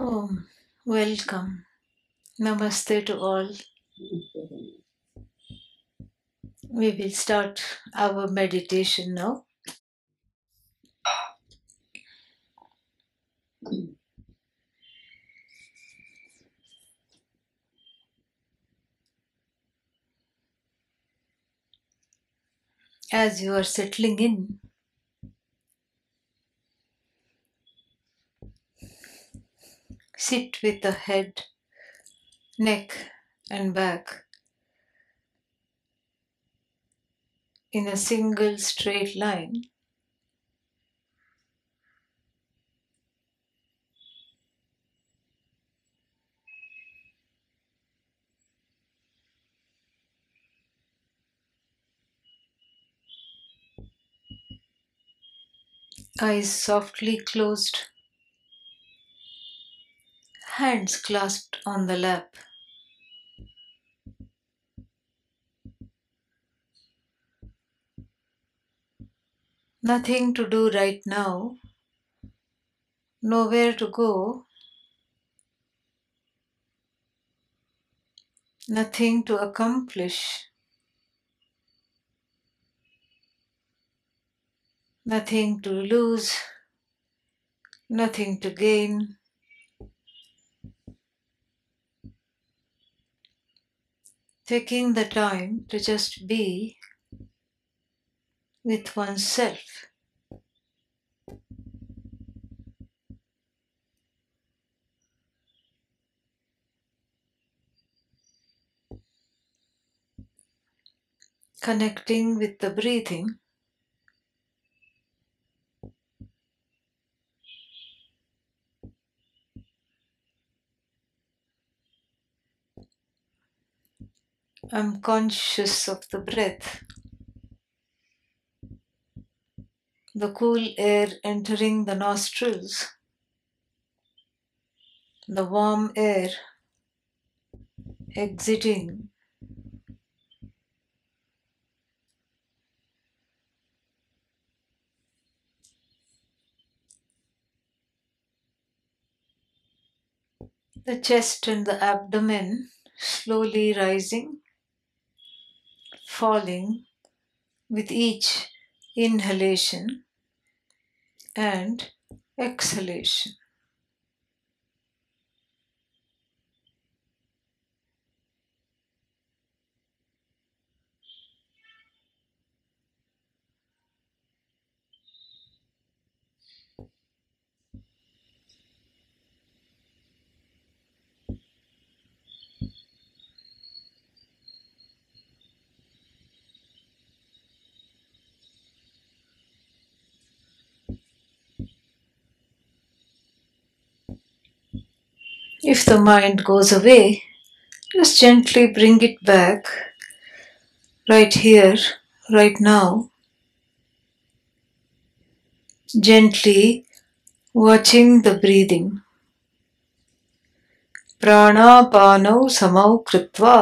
Oh, welcome. Namaste to all. We will start our meditation now. As you are settling in, sit with the head, neck, and back in a single straight line. Eyes softly closed, hands clasped on the lap. Nothing to do right now, nowhere to go, nothing to accomplish, nothing to lose, nothing to gain. Taking the time to just be with oneself. Connecting with the breathing. I'm conscious of the breath. The cool air entering the nostrils. The warm air exiting. The chest and the abdomen slowly rising, falling with each inhalation and exhalation. If the mind goes away, just gently bring it back right here, right now. Gently watching the breathing. प्राणापानौ समौ कृत्वा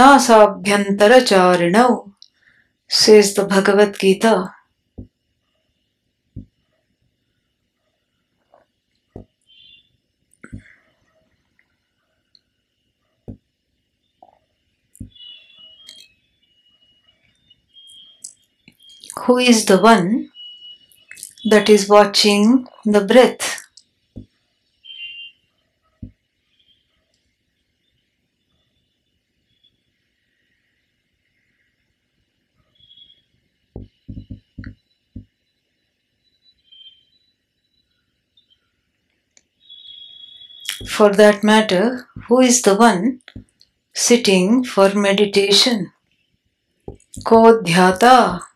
नासाभ्यन्तरचारिणौ says the Bhagavad Gita. Who is the one that is watching the breath? For that matter, who is the one sitting for meditation? Ko dhyata.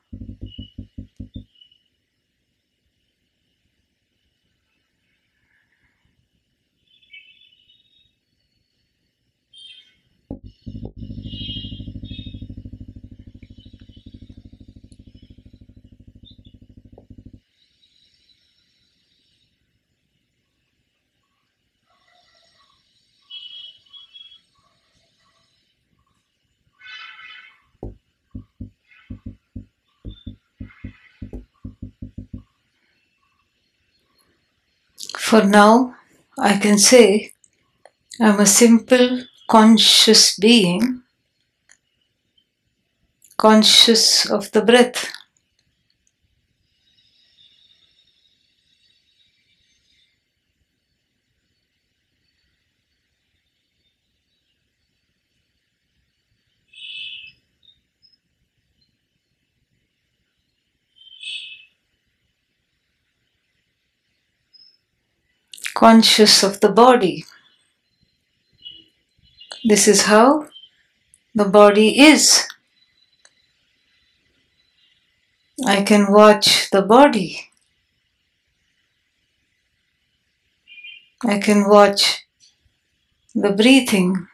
For now, I can say I'm a simple conscious being, conscious of the breath. Conscious of the body. This is how the body is. I can watch the body. I can watch the breathing.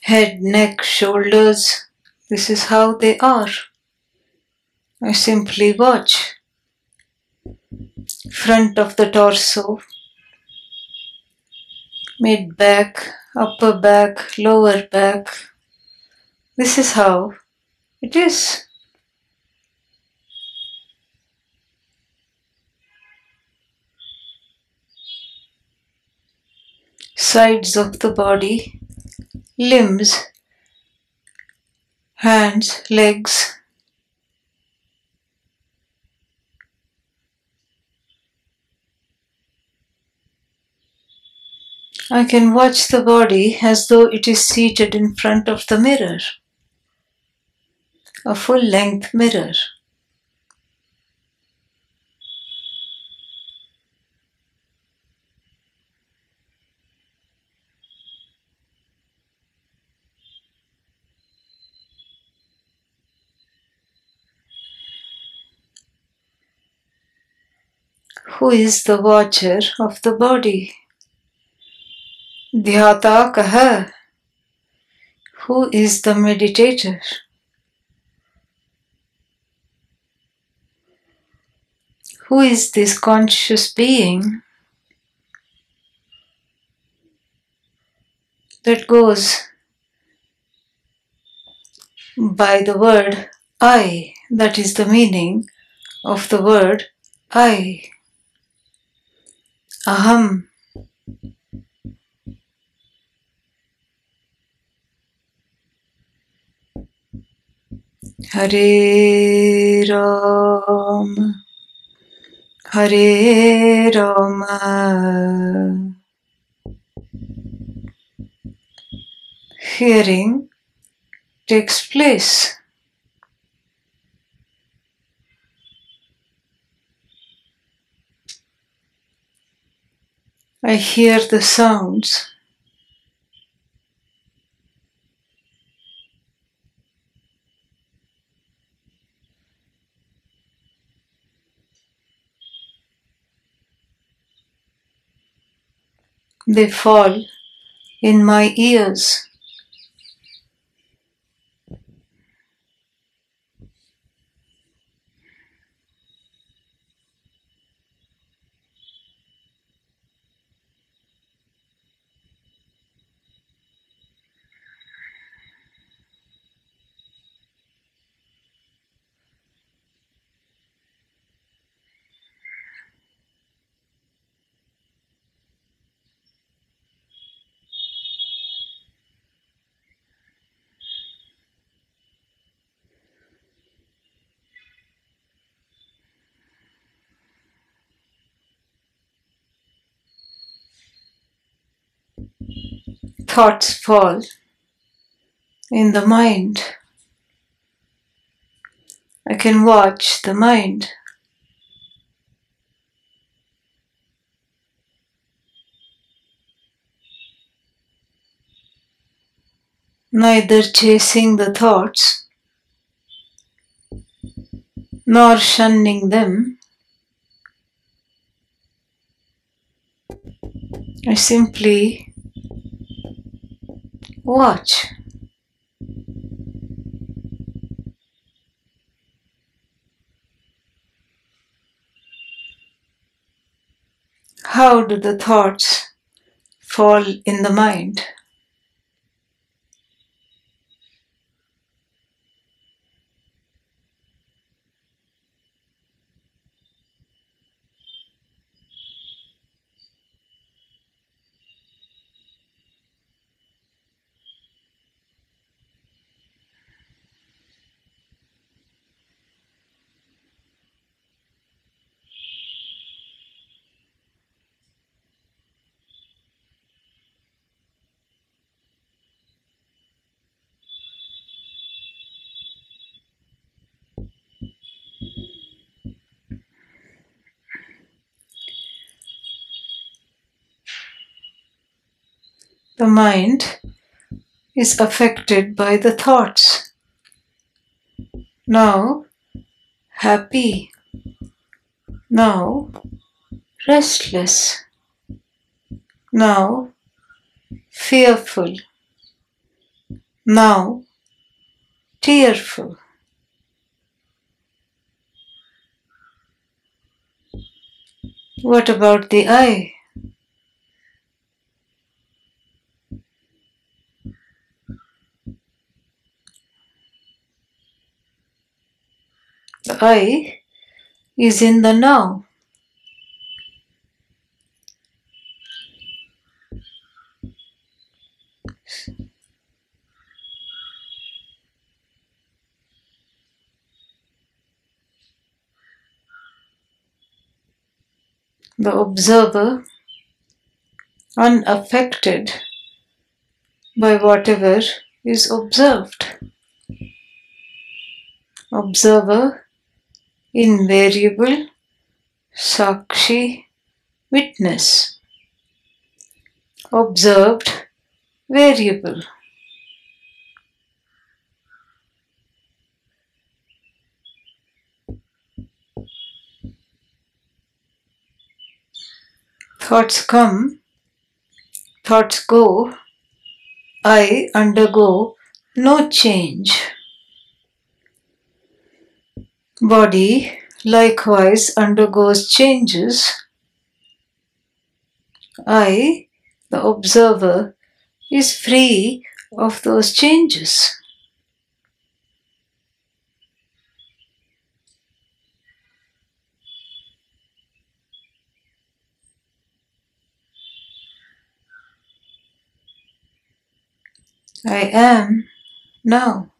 Head, neck, shoulders. This is how they are. I simply watch. Front of the torso, mid back, upper back, lower back. This is how it is. Sides of the body, limbs, hands, legs. I can watch the body as though it is seated in front of the mirror, a full length mirror. Who is the watcher of the body? Dhyata Kaha. Who is the meditator? Who is this conscious being that goes by the word I? That is the meaning of the word I. Aham. Hare Ram Hare Rama Hearing takes place. I hear the sounds. They fall in my ears. Thoughts fall in the mind. I can watch the mind. Neither chasing the thoughts nor shunning them. I simply watch. How do the thoughts fall in the mind? The mind is affected by the thoughts. Now, happy. Now, restless. Now, fearful. Now, tearful. What about the I? I is in the now. The observer, unaffected by whatever is observed. Observer, invariable, Sakshi, witness. Observed, variable. Thoughts come, thoughts go, I undergo no change. Body likewise undergoes changes. I, the observer, is free of those changes. I am now.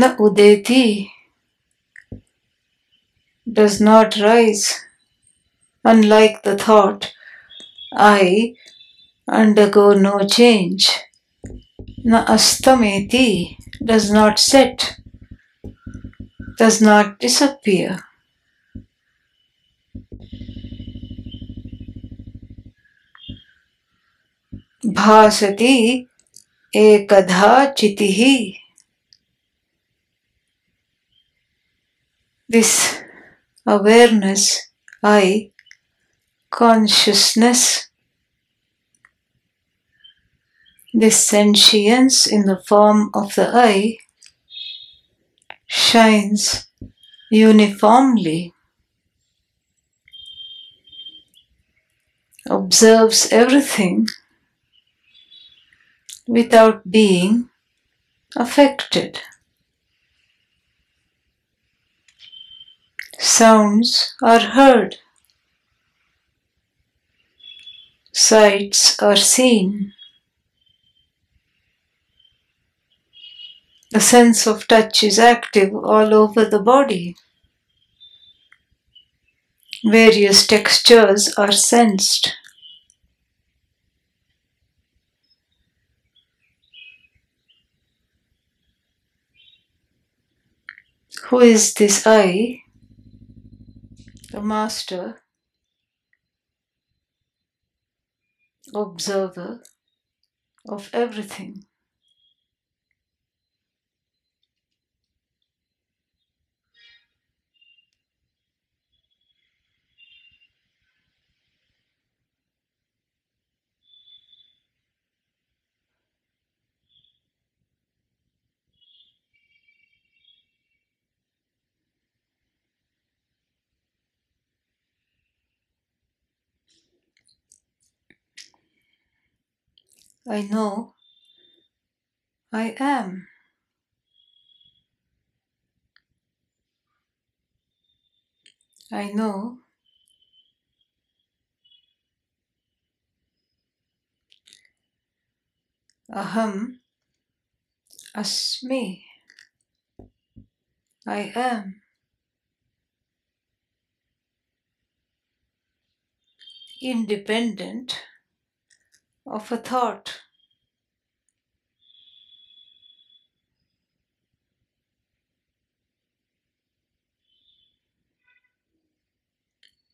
न उदेति does not rise, unlike the thought, I undergo no change. Na astameti does not set, does not disappear. भासति एकधा चितिः this awareness, I, consciousness, this sentience in the form of the I shines uniformly, observes everything without being affected. Sounds are heard. Sights are seen. The sense of touch is active all over the body. Various textures are sensed. Who is this I? The master, observer of everything. I know I am. I know Aham Asmi. I am. independent of a thought.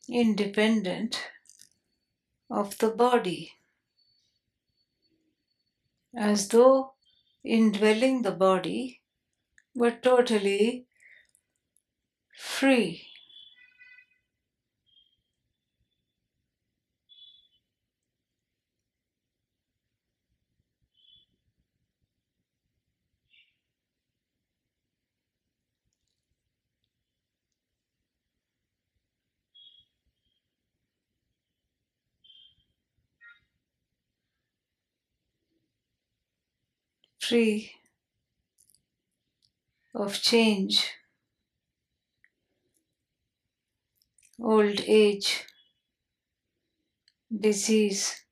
Independent of the body, as though indwelling the body were totally free. Free of change, old age, disease,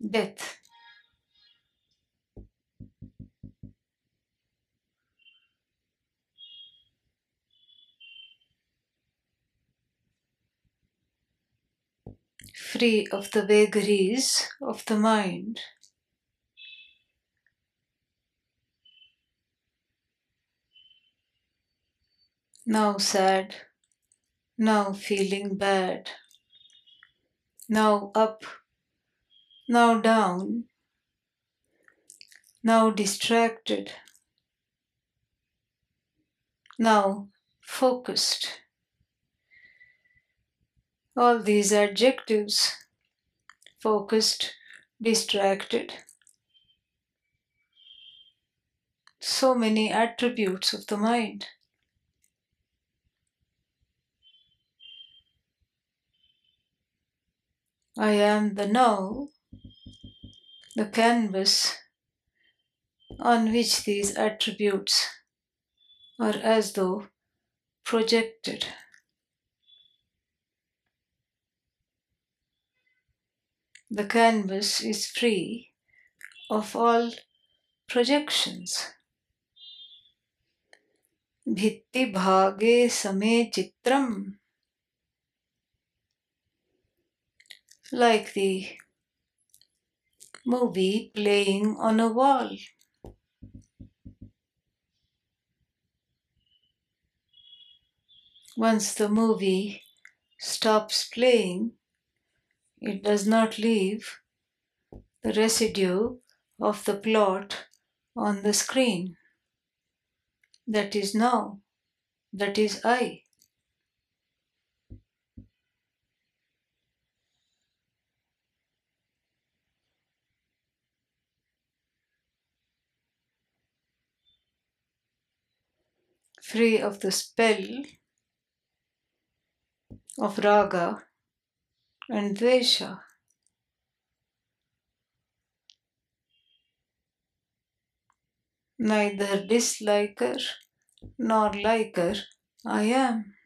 death. Free of the vagaries of the mind. Now sad, now feeling bad, now up, now down, now distracted, now focused. All these adjectives focused, distracted. So many attributes of the mind. I am the now, the canvas on which these attributes are as though projected. The canvas is free of all projections. भित्ति भागे समे चित्रम Like the movie playing on a wall. Once the movie stops playing, it does not leave the residue of the plot on the screen. That is now. That is I. Free of the spell of raga and dvesha. Neither disliker nor liker I am.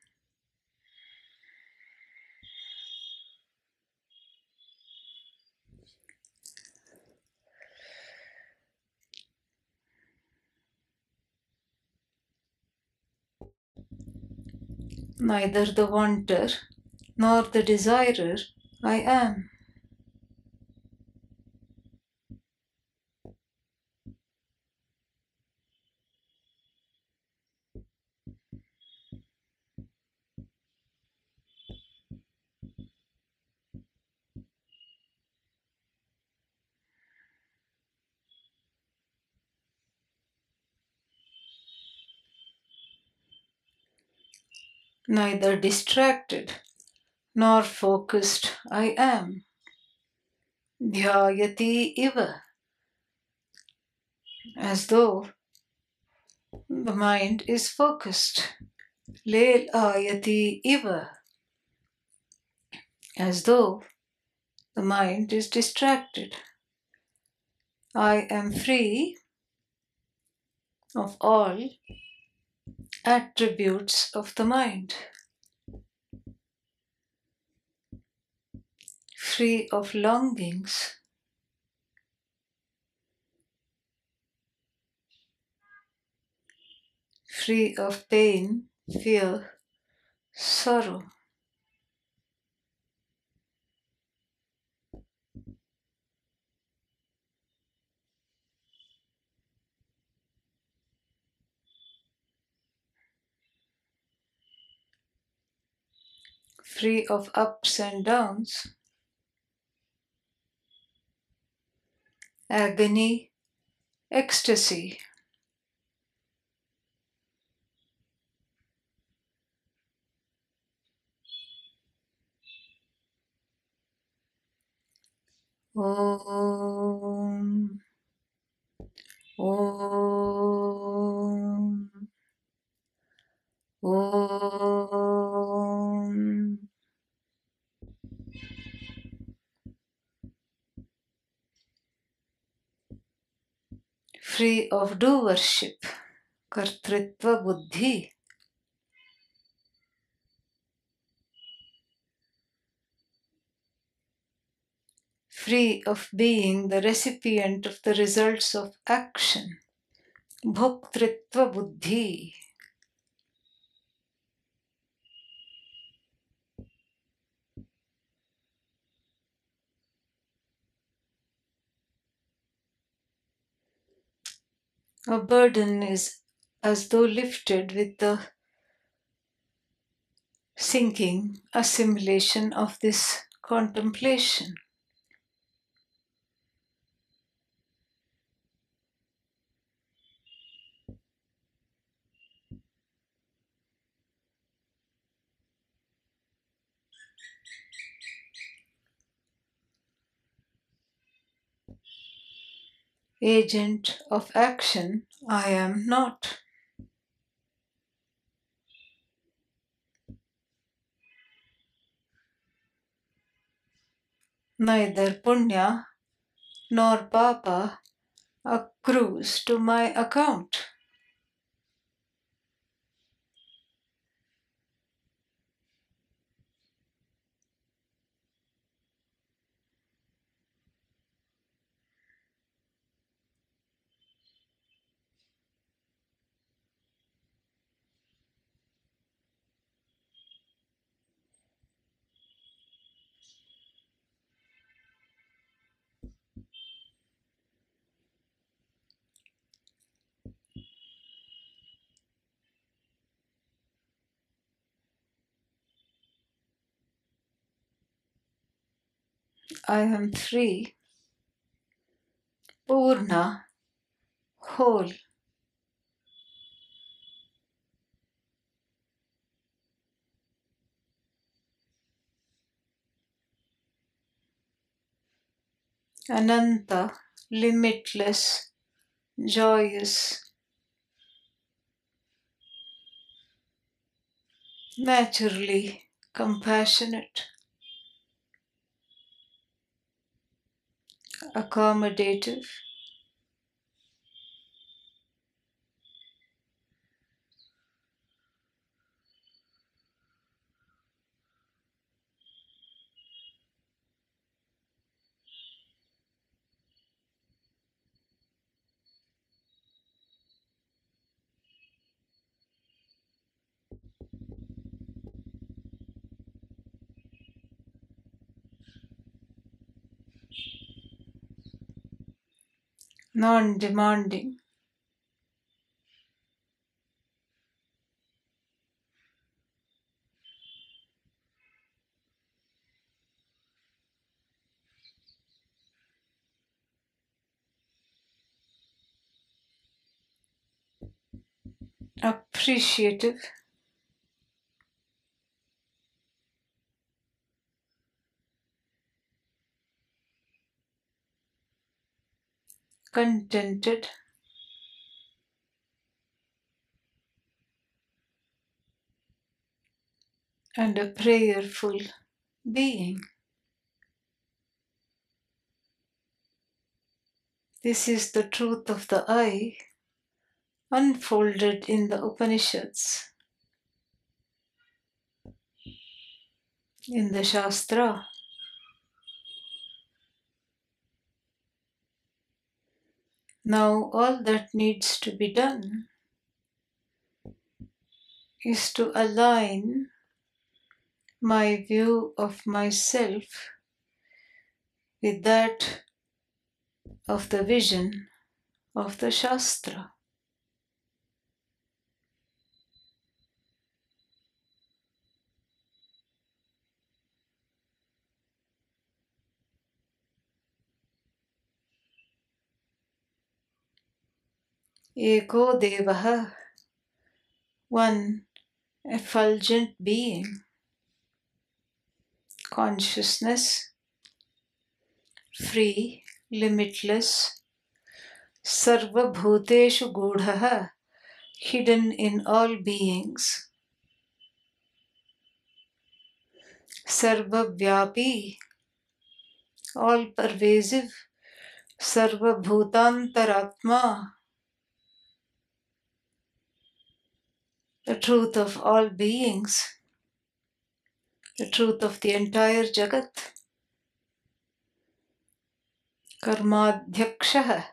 Neither the wanter nor the desirer I am. Neither distracted nor focused I am. Dhyayati iva. As though the mind is focused. Lelayati iva. As though the mind is distracted. I am free of all attributes of the mind. Free of longings. Free of pain, fear, sorrow. Free of ups and downs, agony, ecstasy. Om. Om. Om. Free of doership, kartritva buddhi. Free of being the recipient of the results of action, bhoktritva buddhi. A burden is as though lifted with the sinking assimilation of this contemplation. Agent of action, I am not. Neither punya nor papa accrues to my account. I am free, Purna, whole. Ananta, limitless, joyous, naturally compassionate, accommodative, non demanding, appreciative, contented, and a prayerful being. This is the truth of the I unfolded in the Upanishads, in the Shastra. Now, all that needs to be done is to align my view of myself with that of the vision of the Shastra. Eko Devaha, one effulgent being, consciousness, free, limitless, Sarva Bhuteshu Gudhaha, hidden in all beings. Sarvavyapi, all pervasive, Sarvabhutantaratma, the truth of all beings, the truth of the entire Jagat. Karmadhyaksha,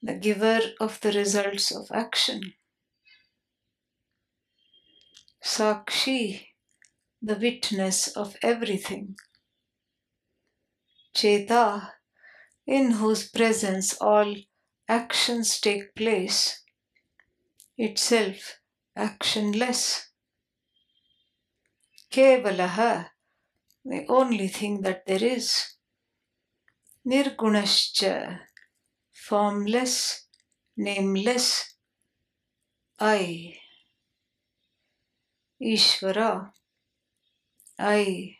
the giver of the results of action. Sakshi, the witness of everything. Cheta, in whose presence all actions take place, itself actionless. Kevalaha, the only thing that there is. Nirgunascha, formless, nameless, I. Ishvara, I.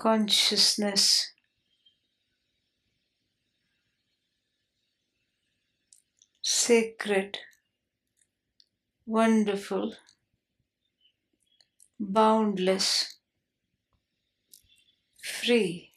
Consciousness. Sacred, wonderful, boundless, free.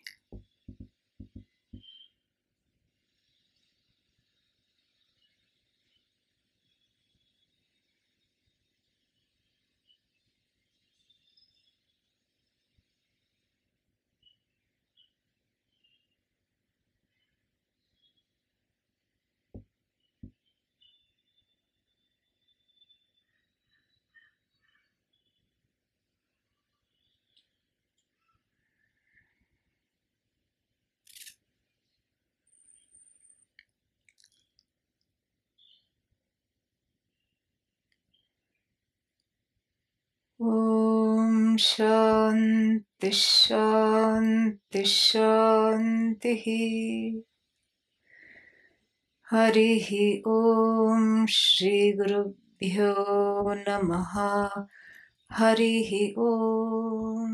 ॐ शान्ति शान्ति शान्तिः हरिः ॐ श्रीगुरुभ्यो नमः हरिः ॐ